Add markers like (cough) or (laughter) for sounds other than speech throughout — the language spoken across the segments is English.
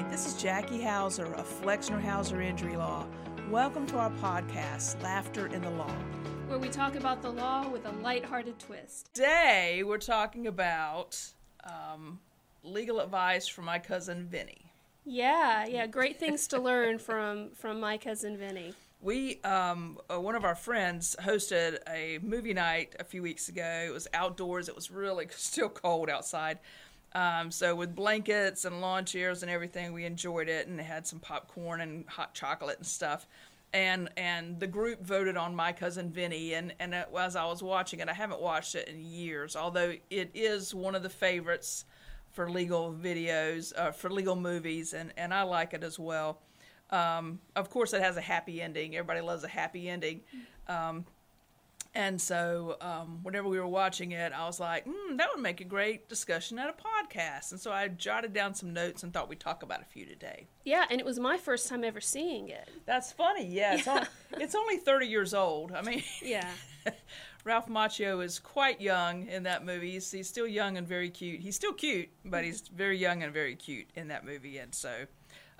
Hi, this is Jackie Hauser of Flexner Hauser Injury Law. Welcome to our podcast, Laughter in the Law. where we talk about the law with a lighthearted twist. Today, we're talking about um, legal advice from my cousin Vinny. Yeah, yeah, great things to learn from from my cousin Vinny. We, um, uh, one of our friends, hosted a movie night a few weeks ago. It was outdoors. It was really (laughs) still cold outside. Um, so with blankets and lawn chairs and everything, we enjoyed it and had some popcorn and hot chocolate and stuff. And and the group voted on my cousin Vinny. And and it, as I was watching it, I haven't watched it in years. Although it is one of the favorites for legal videos, uh, for legal movies, and and I like it as well. Um, of course, it has a happy ending. Everybody loves a happy ending. Um, and so, um, whenever we were watching it, I was like, mm, that would make a great discussion at a podcast. And so I jotted down some notes and thought we'd talk about a few today. Yeah, and it was my first time ever seeing it. That's funny. Yeah, it's, Yeah. Only, (laughs) it's only 30 years old. I mean, Yeah. (laughs) Ralph Macchio is quite young in that movie. He's, he's still young and very cute. He's still cute, but he's very young and very cute in that movie. And so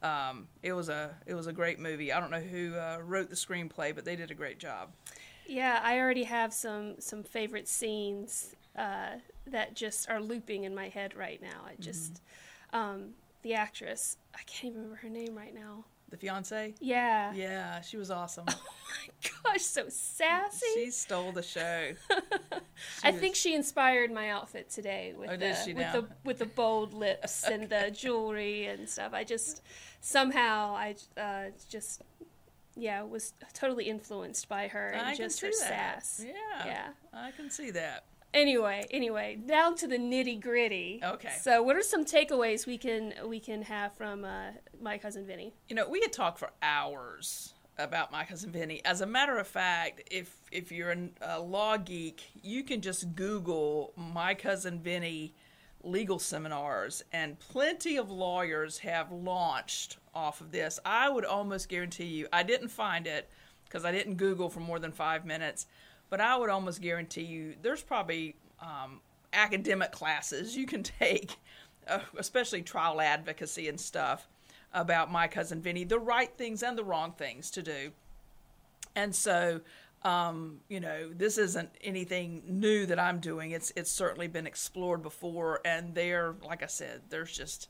um, it was a it was a great movie. I don't know who uh, wrote the screenplay, but they did a great job. Yeah, I already have some some favorite scenes uh, that just are looping in my head right now. I just um, the actress, I can't even remember her name right now. The fiance. Yeah. Yeah, she was awesome. (laughs) Oh my gosh, so sassy. she stole the show. (laughs) I was- think she inspired my outfit today with Oh, the she with the with the bold lips and the (laughs) jewelry and stuff. I just somehow I uh, just yeah was totally influenced by her and I just her that. sass. Yeah, Yeah. I can see that. Anyway, anyway, down to the nitty gritty. Okay. So, what are some takeaways we can we can have from uh, my cousin Vinny? You know, we could talk for hours about my cousin Vinny. As a matter of fact, if if you're an- a law geek, you can just Google my cousin Vinny legal seminars, and plenty of lawyers have launched off of this. I would almost guarantee you, I didn't find it because I didn't Google for more than five minutes, but I would almost guarantee you there's probably um, academic classes you can (laughs) take, uh, especially trial advocacy and stuff about my cousin Vinny, the right things and the wrong things to do. And so, um, you know, this isn't anything new that I'm doing. It's it's certainly been explored before, and there, like I said, there's just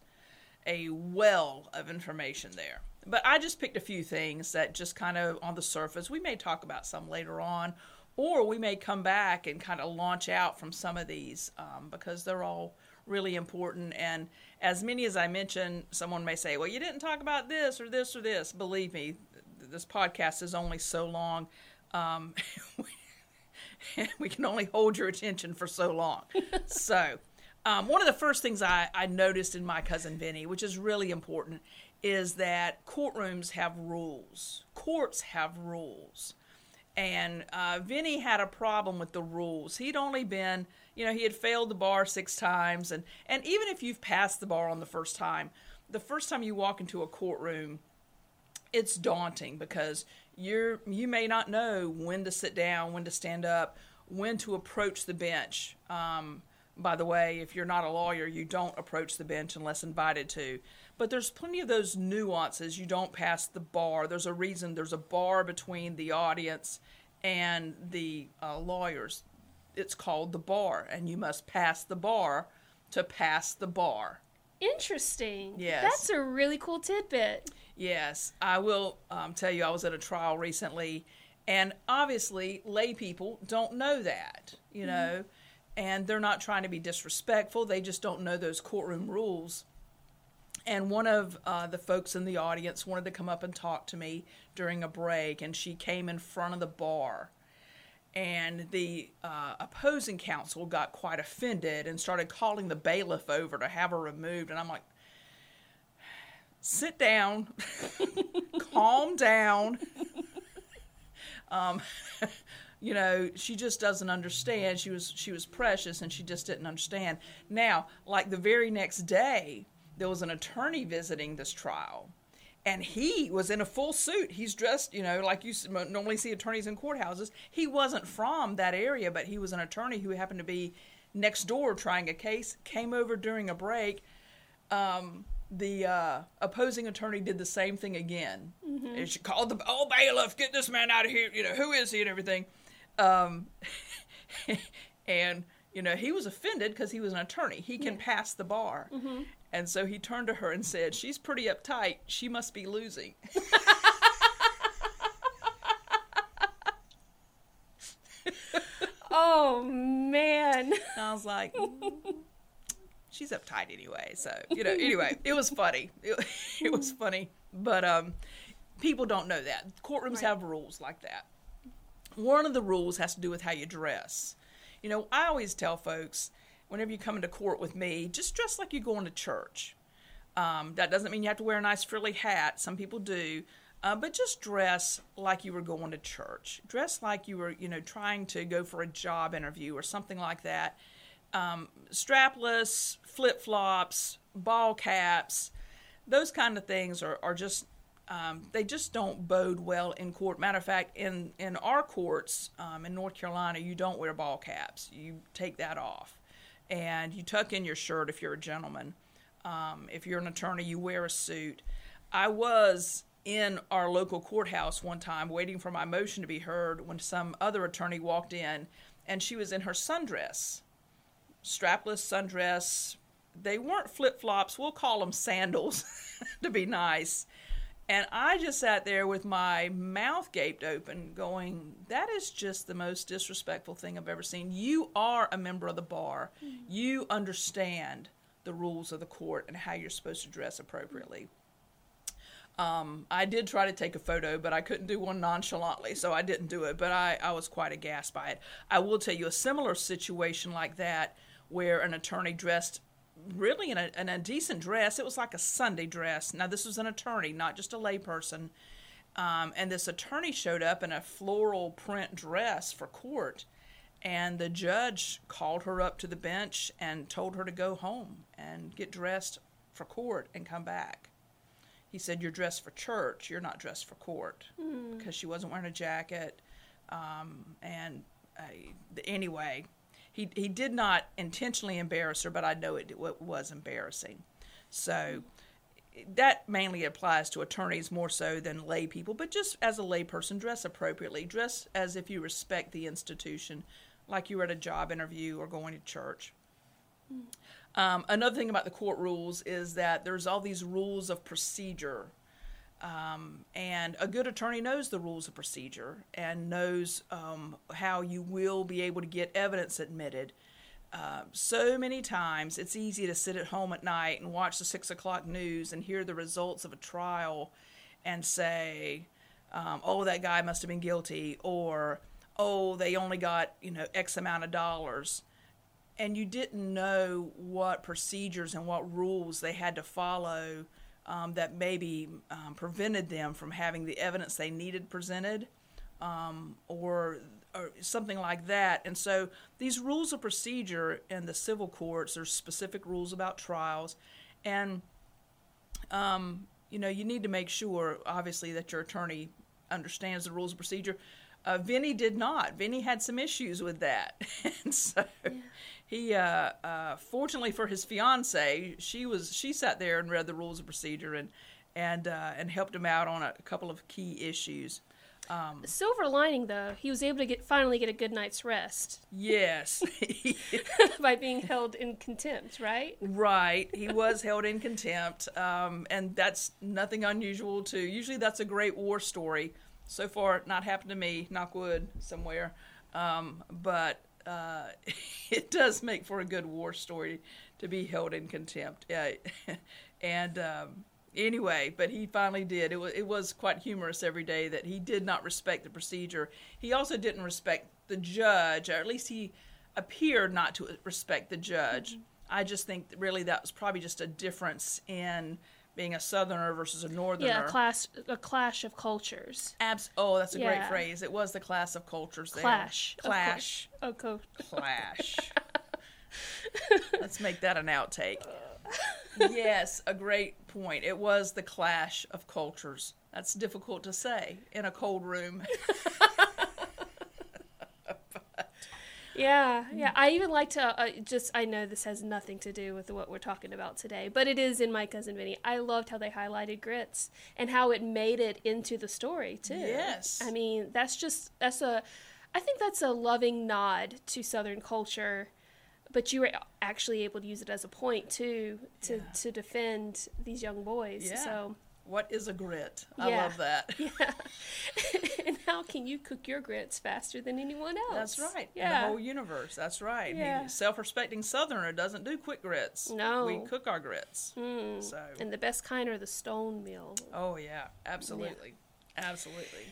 a well of information there. But I just picked a few things that just kind of on the surface. We may talk about some later on, or we may come back and kind of launch out from some of these um, because they're all really important. And as many as I mentioned, someone may say, well, you didn't talk about this or this or this. Believe me, th- this podcast is only so long. Um, (laughs) we can only hold your attention for so long. (laughs) so, um, one of the first things I, I noticed in my cousin Vinny, which is really important, is that courtrooms have rules. Courts have rules. And uh, Vinny had a problem with the rules. He'd only been, you know, he had failed the bar six times. And, and even if you've passed the bar on the first time, the first time you walk into a courtroom, it's daunting because you're you may not know when to sit down, when to stand up, when to approach the bench. Um, by the way, if you're not a lawyer, you don't approach the bench unless invited to. But there's plenty of those nuances. You don't pass the bar. There's a reason. There's a bar between the audience and the uh, lawyers. It's called the bar, and you must pass the bar to pass the bar. Interesting. Yes. That's a really cool tidbit. Yes, I will um, tell you. I was at a trial recently, and obviously, lay people don't know that, you know, and they're not trying to be disrespectful. They just don't know those courtroom rules. And one of uh, the folks in the audience wanted to come up and talk to me during a break, and she came in front of the bar. And the uh, opposing counsel got quite offended and started calling the bailiff over to have her removed. And I'm like, sit down, (laughs) calm down. Um, (laughs) you know, she just doesn't understand. She was she was precious, and she just didn't understand. Now, like the very next day, there was an attorney visiting this trial, and he was in a full suit. He's dressed, you know, like you normally see attorneys in courthouses. He wasn't from that area, but he was an attorney who happened to be next door trying a case. Came over during a break. Um, the uh, opposing attorney did the same thing again. And she called the oh bailiff, get this man out of here. You know who is he and everything. Um, (laughs) and you know he was offended because he was an attorney. He can pass the bar. And so he turned to her and said, "She's pretty uptight. She must be losing." (laughs) (laughs) Oh man. And I was like, "Mm, she's uptight anyway. So, you know, anyway, it was funny. (laughs) It, it was funny. But um, people don't know that. Courtrooms Right. have rules like that. One of the rules has to do with how you dress. You know, I always tell folks whenever you come into court with me, just dress like you're going to church. Um, that doesn't mean you have to wear a nice frilly hat. Some people do. Uh, but just dress like you were going to church. Dress like you were, you know, trying to go for a job interview or something like that. Um, strapless, flip flops, ball caps, those kind of things are, are just, um, they just don't bode well in court. Matter of fact, in, in our courts um, in North Carolina, you don't wear ball caps. You take that off. And you tuck in your shirt if you're a gentleman. Um, if you're an attorney, you wear a suit. I was in our local courthouse one time waiting for my motion to be heard when some other attorney walked in and she was in her sundress, strapless sundress. They weren't flip flops, we'll call them sandals (laughs) to be nice. And I just sat there with my mouth gaped open, going, That is just the most disrespectful thing I've ever seen. You are a member of the bar, you understand the rules of the court and how you're supposed to dress appropriately. Um, I did try to take a photo, but I couldn't do one nonchalantly, so I didn't do it. But I, I was quite aghast by it. I will tell you a similar situation like that where an attorney dressed really in a, in a decent dress. It was like a Sunday dress. Now, this was an attorney, not just a layperson. Um, and this attorney showed up in a floral print dress for court. And the judge called her up to the bench and told her to go home and get dressed for court and come back he said you're dressed for church you're not dressed for court because she wasn't wearing a jacket um, and uh, anyway he, he did not intentionally embarrass her but i know it, it was embarrassing. So that mainly applies to attorneys more so than lay people but just as a lay person dress appropriately. Dress as if you respect the institution like you were at a job interview or going to church. Um, another thing about the court rules is that there's all these rules of procedure. Um, and a good attorney knows the rules of procedure and knows um, how you will be able to get evidence admitted. Uh, so many times it's easy to sit at home at night and watch the six o'clock news and hear the results of a trial and say, um, oh, that guy must have been guilty, or oh, they only got, you know, X amount of dollars and you didn't know what procedures and what rules they had to follow um, that maybe um, prevented them from having the evidence they needed presented um, or, or something like that. And so these rules of procedure in the civil courts, there's specific rules about trials. And, um, you know, you need to make sure, obviously, that your attorney understands the rules of procedure. Uh, Vinny did not. Vinny had some issues with that, (laughs) and so he, uh, uh, fortunately for his fiance, she was she sat there and read the rules of procedure and and uh, and helped him out on a couple of key issues. Silver lining though, he was able to get finally get a good night's rest Yes, (laughs) (laughs) by being held in contempt, right? right. He was held in contempt, um, and that's nothing unusual. To usually that's a great war story. So far, not happened to me. Knock wood somewhere, um, but uh, (laughs) it does make for a good war story to be held in contempt. Yeah, (laughs) and um, anyway, but he finally did. It was it was quite humorous every day that he did not respect the procedure. He also didn't respect the judge, or at least he appeared not to respect the judge. I just think that really that was probably just a difference in being a southerner versus a northerner. Yeah, a clash a clash of cultures. Abs- oh, that's a great phrase. It was the class of cultures there. Clash. Clash. Oh, co- Clash. (laughs) Let's make that an outtake. (laughs) yes, a great point. It was the clash of cultures. That's difficult to say in a cold room. (laughs) Yeah, yeah. I even like to uh, just. I know this has nothing to do with what we're talking about today, but it is in my cousin Vinny. I loved how they highlighted grits and how it made it into the story too. Yes. I mean, that's just that's a. I think that's a loving nod to Southern culture, but you were actually able to use it as a point too to Yeah. to defend these young boys. Yeah. So What is a grit? I Yeah. love that. (laughs) yeah. (laughs) and how can you cook your grits faster than anyone else? That's right. In Yeah. the whole universe. That's right. Yeah. Self-respecting Southerner doesn't do quick grits. No. We cook our grits. Mm. So. And the best kind are the stone meal. Oh yeah, absolutely, absolutely.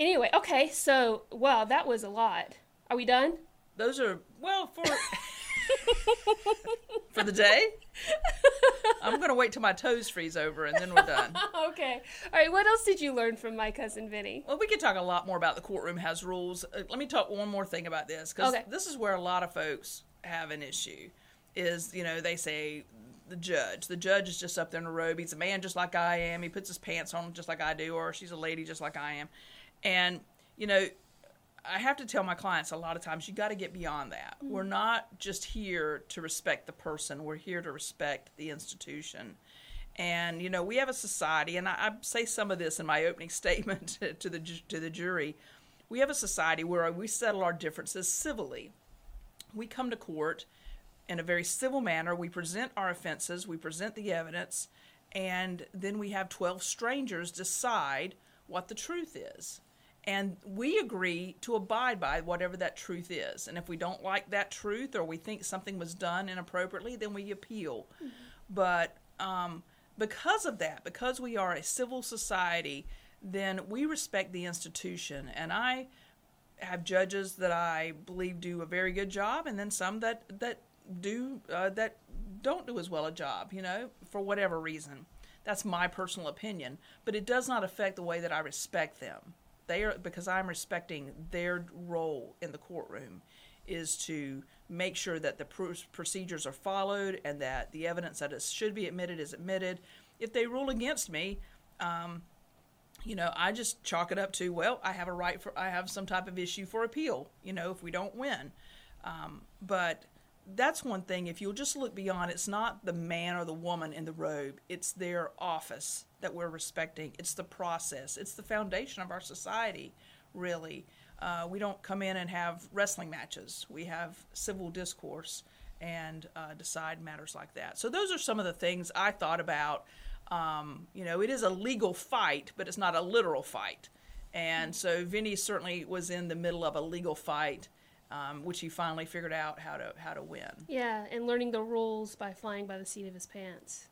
Anyway, okay, so wow, that was a lot. Are we done? Those are well for (laughs) for the day. I'm gonna wait till my toes freeze over and then we're done. (laughs) okay. All right. What else did you learn from my cousin Vinny? Well, we could talk a lot more about the courtroom has rules. Uh, let me talk one more thing about this because Okay. this is where a lot of folks have an issue. Is you know they say the judge. The judge is just up there in a robe. He's a man just like I am. He puts his pants on just like I do, or she's a lady just like I am. And you know, I have to tell my clients a lot of times you got to get beyond that. Mm-hmm. We're not just here to respect the person. We're here to respect the institution. And you know, we have a society, and I, I say some of this in my (laughs) opening statement to the to the jury. We have a society where we settle our differences civilly. We come to court in a very civil manner. We present our offenses, we present the evidence, and then we have 12 strangers decide what the truth is. And we agree to abide by whatever that truth is. And if we don't like that truth or we think something was done inappropriately, then we appeal. But um, because of that, because we are a civil society, then we respect the institution. And I have judges that I believe do a very good job, and then some that that do uh, that don't do as well a job. You know, for whatever reason. That's my personal opinion, but it does not affect the way that I respect them. They are because I'm respecting their role in the courtroom is to make sure that the pr- procedures are followed and that the evidence that is, should be admitted is admitted. If they rule against me, um, you know, I just chalk it up to, well, I have a right for, I have some type of issue for appeal, you know, if we don't win. Um, but that's one thing. If you'll just look beyond, it's not the man or the woman in the robe, it's their office that we're respecting. It's the process, it's the foundation of our society, really. Uh, we don't come in and have wrestling matches, we have civil discourse and uh, decide matters like that. So, those are some of the things I thought about. Um, you know, it is a legal fight, but it's not a literal fight. And so Vinny certainly was in the middle of a legal fight, um, which he finally figured out how to how to win Yeah, and learning the rules by flying by the seat of his pants.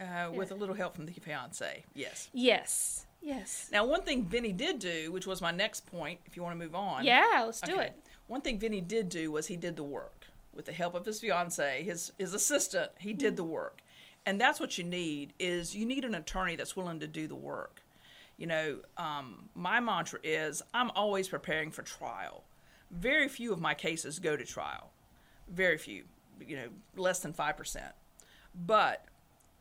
uh, with a little help from the fiance. Yes. Yes. Yes. Now, one thing Vinny did do, which was my next point, if you want to move on. Yeah, let's do Okay. it. One thing Vinny did do was he did the work with the help of his fiance, his his assistant. He did the work, and that's what you need is you need an attorney that's willing to do the work. You know, um, my mantra is I'm always preparing for trial. Very few of my cases go to trial. Very few. You know, less than five percent. But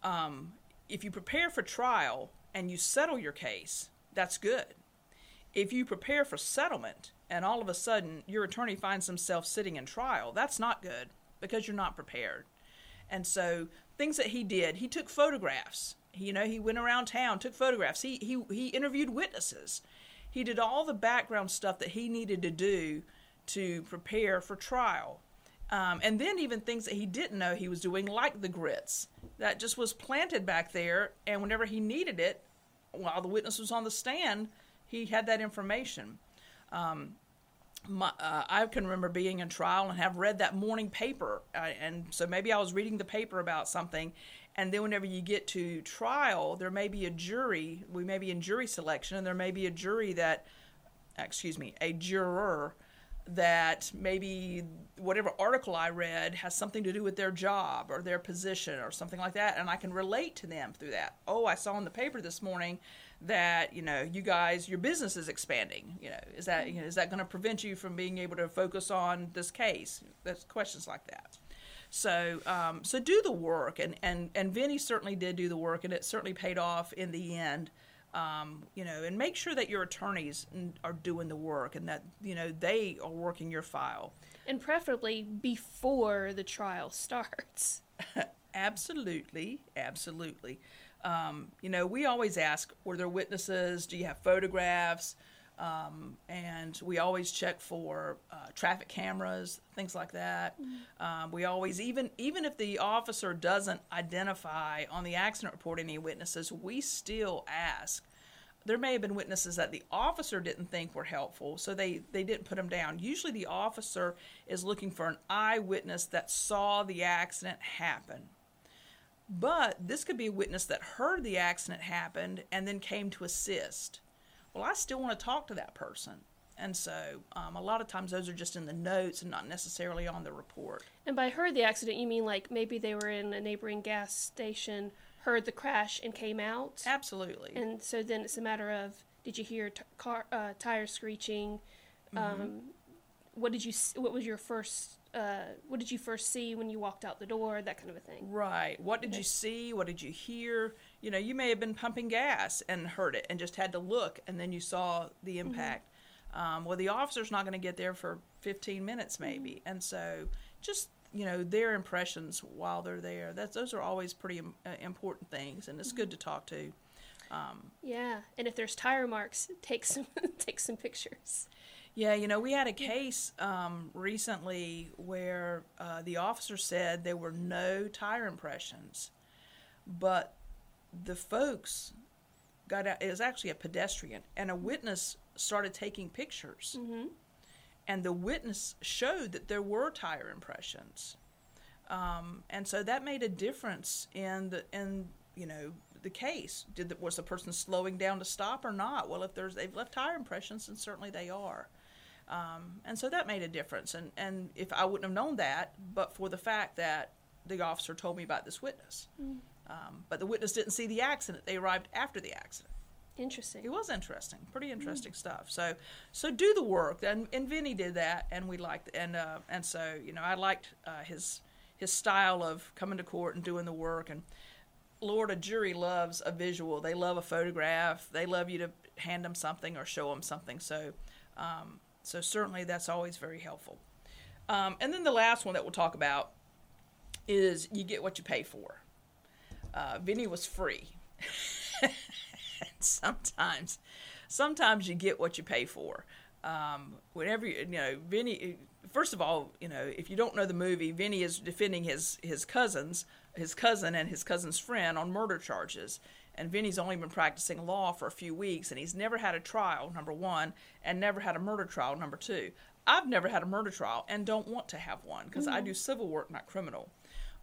um, if you prepare for trial and you settle your case, that's good. If you prepare for settlement and all of a sudden your attorney finds himself sitting in trial, that's not good because you're not prepared. And so things that he did, he took photographs. You know, he went around town, took photographs. He he he interviewed witnesses. He did all the background stuff that he needed to do to prepare for trial. Um, and then even things that he didn't know he was doing, like the grits, that just was planted back there. And whenever he needed it, while the witness was on the stand, he had that information. Um, my, uh, I can remember being in trial and have read that morning paper, uh, and so maybe I was reading the paper about something, and then whenever you get to trial, there may be a jury. We may be in jury selection, and there may be a jury that, excuse me, a juror that maybe whatever article I read has something to do with their job or their position or something like that, and I can relate to them through that. Oh, I saw in the paper this morning that you know you guys your business is expanding. You know, is that you know, is that going to prevent you from being able to focus on this case? There's questions like that. So, um, so do the work, and and and Vinny certainly did do the work, and it certainly paid off in the end. Um, you know, and make sure that your attorneys are doing the work and that you know they are working your file. And preferably before the trial (laughs) starts. Absolutely, absolutely. Um, you know, we always ask, were there witnesses? Do you have photographs? Um, and we always check for uh, traffic cameras, things like that. Um, we always, even even if the officer doesn't identify on the accident report any witnesses, we still ask. There may have been witnesses that the officer didn't think were helpful, so they, they didn't put them down. Usually, the officer is looking for an eyewitness that saw the accident happen. But this could be a witness that heard the accident happened and then came to assist. Well, I still want to talk to that person. And so um, a lot of times those are just in the notes and not necessarily on the report. And by heard the accident, you mean like maybe they were in a neighboring gas station, heard the crash, and came out? Absolutely. And so then it's a matter of did you hear t- car uh, tires screeching? Um, what did you? What was your first? Uh, what did you first see when you walked out the door? That kind of a thing. Right. What did Okay. you see? What did you hear? You know, you may have been pumping gas and heard it and just had to look and then you saw the impact. Um, well, the officer's not going to get there for 15 minutes maybe. And so just, you know, their impressions while they're there. That's those are always pretty uh, important things and it's good to talk to. Yeah, and if there's tire marks, (laughs) take some (laughs) take some pictures. Yeah, you know, we had a case um, recently where uh, the officer said there were no tire impressions, but the folks got out. It was actually a pedestrian, and a witness started taking pictures, Mm-hmm. and the witness showed that there were tire impressions, um, and so that made a difference in the in you know the case. Did the, was the person slowing down to stop or not? Well, if there's they've left tire impressions, then certainly they are. Um, and so that made a difference. And, and if I wouldn't have known that, but for the fact that the officer told me about this witness. Um, but the witness didn't see the accident. They arrived after the accident. Interesting. It was interesting, pretty interesting stuff. So, so do the work, and and Vinny did that, and we liked, and uh, and so you know I liked uh, his his style of coming to court and doing the work, and Lord, a jury loves a visual. They love a photograph. They love you to hand them something or show them something. So, um, so certainly that's always very helpful. Um, and then the last one that we'll talk about is you get what you pay for. Uh, Vinny was free. (laughs) sometimes, sometimes you get what you pay for. Um, whenever you, you know, Vinny. First of all, you know, if you don't know the movie, Vinny is defending his his cousins, his cousin and his cousin's friend on murder charges. And Vinny's only been practicing law for a few weeks, and he's never had a trial. Number one, and never had a murder trial. Number two, I've never had a murder trial and don't want to have one because I do civil work, not criminal.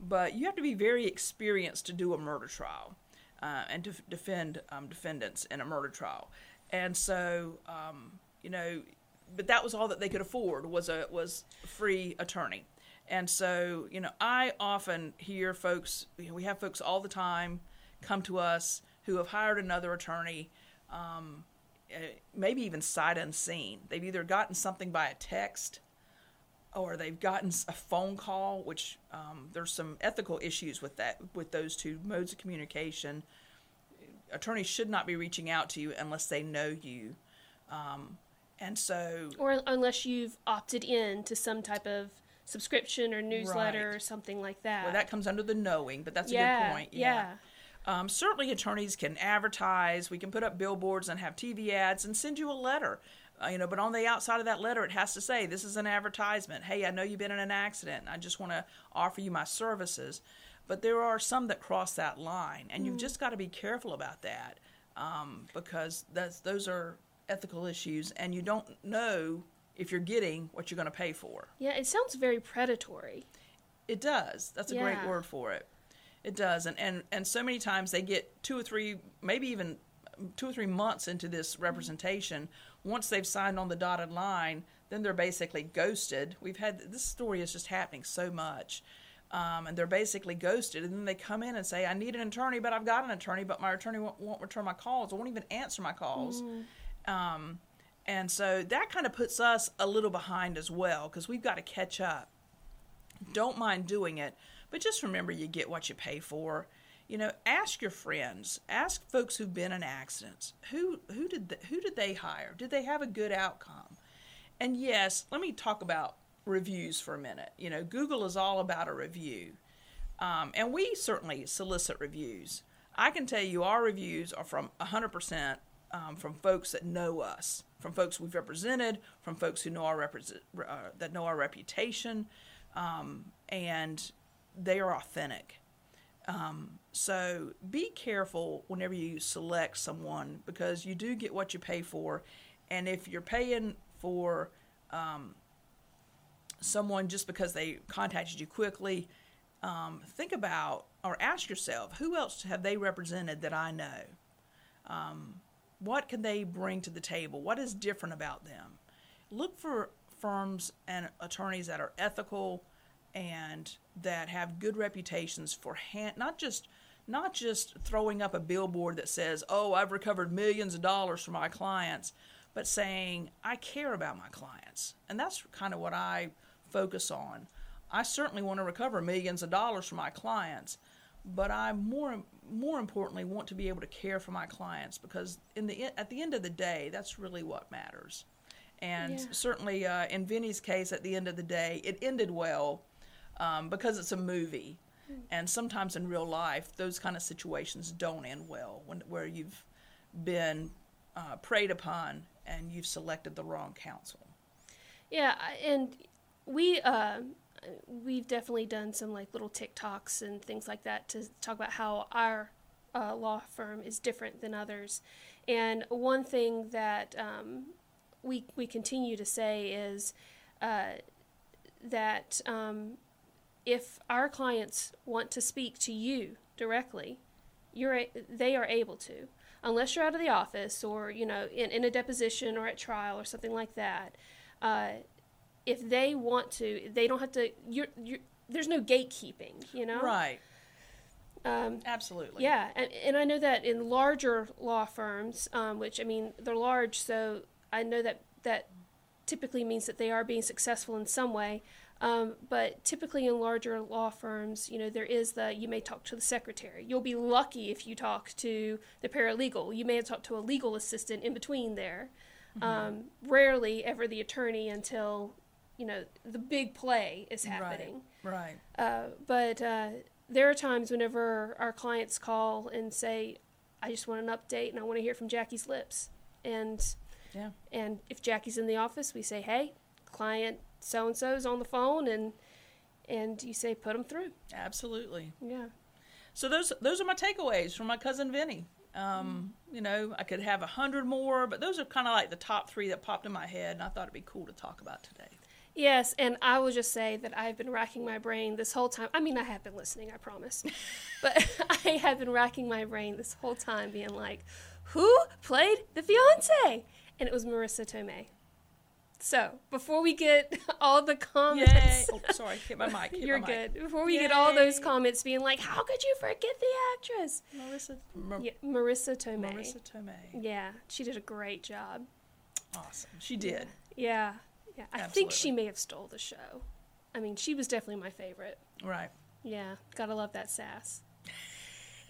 But you have to be very experienced to do a murder trial uh, and to defend um, defendants in a murder trial. And so, um, you know, but that was all that they could afford was a was free attorney. And so, you know, I often hear folks. You know, we have folks all the time come to us who have hired another attorney. Um, uh, maybe even sight unseen. They've either gotten something by a text or they've gotten a phone call, which um, there's some ethical issues with that, with those two modes of communication. Attorneys should not be reaching out to you unless they know you. Um, and so, Or unless you've opted in to some type of subscription or newsletter Right. or something like that. well, that comes under the knowing, but that's a yeah, good point. Yeah. Um, certainly, attorneys can advertise. We can put up billboards and have TV ads and send you a letter. Uh, you know, but on the outside of that letter, it has to say, "This is an advertisement. Hey, I know you've been in an accident. I just want to offer you my services." But there are some that cross that line, and you've just got to be careful about that um, because that's those are ethical issues, and you don't know if you're getting what you're going to pay for. Yeah, it sounds very predatory. It does. That's a great word for it. It does, and, and and so many times they get two or three, maybe even two or three months into this representation. Once they've signed on the dotted line, then they're basically ghosted. We've had this story is just happening so much, um, and they're basically ghosted. And then they come in and say, "I need an attorney, but I've got an attorney, but my attorney won't, won't return my calls. won't even answer my calls." Um, and so that kind of puts us a little behind as well because we've got to catch up don't mind doing it, but just remember you get what you pay for. You know, ask your friends, ask folks who've been in accidents. Who who did the, who did they hire? Did they have a good outcome? And yes, let me talk about reviews for a minute. You know, Google is all about a review, um, and we certainly solicit reviews. I can tell you, our reviews are from 100% um, from folks that know us, from folks we've represented, from folks who know our uh, that know our reputation, um, and they are authentic. Um, so be careful whenever you select someone because you do get what you pay for, and if you're paying for um, someone just because they contacted you quickly, um, think about or ask yourself who else have they represented that I know. Um, what can they bring to the table? What is different about them? Look for firms and attorneys that are ethical and that have good reputations for hand, not just not just throwing up a billboard that says, "Oh, I've recovered millions of dollars for my clients," but saying, "I care about my clients." And that's kind of what I focus on. I certainly want to recover millions of dollars for my clients, but I more more importantly want to be able to care for my clients because in the at the end of the day, that's really what matters. And Yeah. certainly uh, in Vinny's case, at the end of the day, it ended well um, because it's a movie. And sometimes in real life, those kind of situations don't end well when where you've been uh, preyed upon and you've selected the wrong counsel. Yeah, and we uh, we've definitely done some like little TikToks and things like that to talk about how our uh, law firm is different than others. And one thing that um, we we continue to say is uh, that um, if our clients want to speak to you directly, you're a- they are able to, unless you're out of the office or you know in, in a deposition or at trial or something like that. Uh, if they want to, they don't have to. You're, you're there's no gatekeeping, you know. Right. Um, Absolutely. yeah, and, and I know that in larger law firms, um, which I mean they're large, so I know that that typically means that they are being successful in some way. Um, but typically in larger law firms, you know, there is the you may talk to the secretary. You'll be lucky if you talk to the paralegal. You may have talked to a legal assistant in between there. Um, rarely ever the attorney until you know the big play is happening. Right. Uh, but uh, there are times whenever our clients call and say, "I just want an update and I want to hear from Jackie's lips." And Yeah. and if Jackie's in the office, we say, "Hey, client so and so's on the phone," and and you say, "Put them through." Absolutely. Yeah. So those those are my takeaways from my cousin Vinny. Um, You know, I could have a hundred more, but those are kind of like the top three that popped in my head, and I thought it'd be cool to talk about today. Yes, and I will just say that I've been racking my brain this whole time. I mean, I have been listening, I promise. (laughs) but (laughs) I have been racking my brain this whole time, being like, who played the fiance? And it was Marisa Tomei. So, before we get (laughs) all the Yay! comments, Oh, sorry, hit my mic. (laughs) Hit you're my mic. good. Before we get all those comments being like, how could you forget the actress? Marisa, Mar- Yeah, Marisa Tomei. Marisa Tomei. Yeah, she did a great job. Awesome. She did. Yeah, yeah. I think she may have stole the show. I mean, she was definitely my favorite. Right. Yeah, gotta love that sass. (laughs)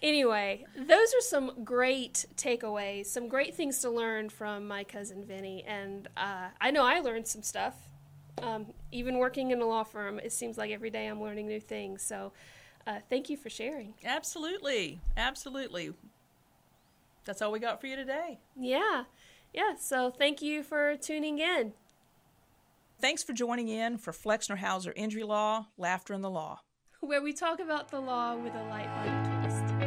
Anyway, those are some great takeaways, some great things to learn from my cousin Vinny, and uh, I know I learned some stuff. Um, even working in a law firm, it seems like every day I'm learning new things. So, uh, thank you for sharing. Absolutely. Absolutely. That's all we got for you today. Yeah, yeah. So, thank you for tuning in. Thanks for joining in for Flexner Hauser Injury Law, Laughter in the Law. where we talk about the law with a lighthearted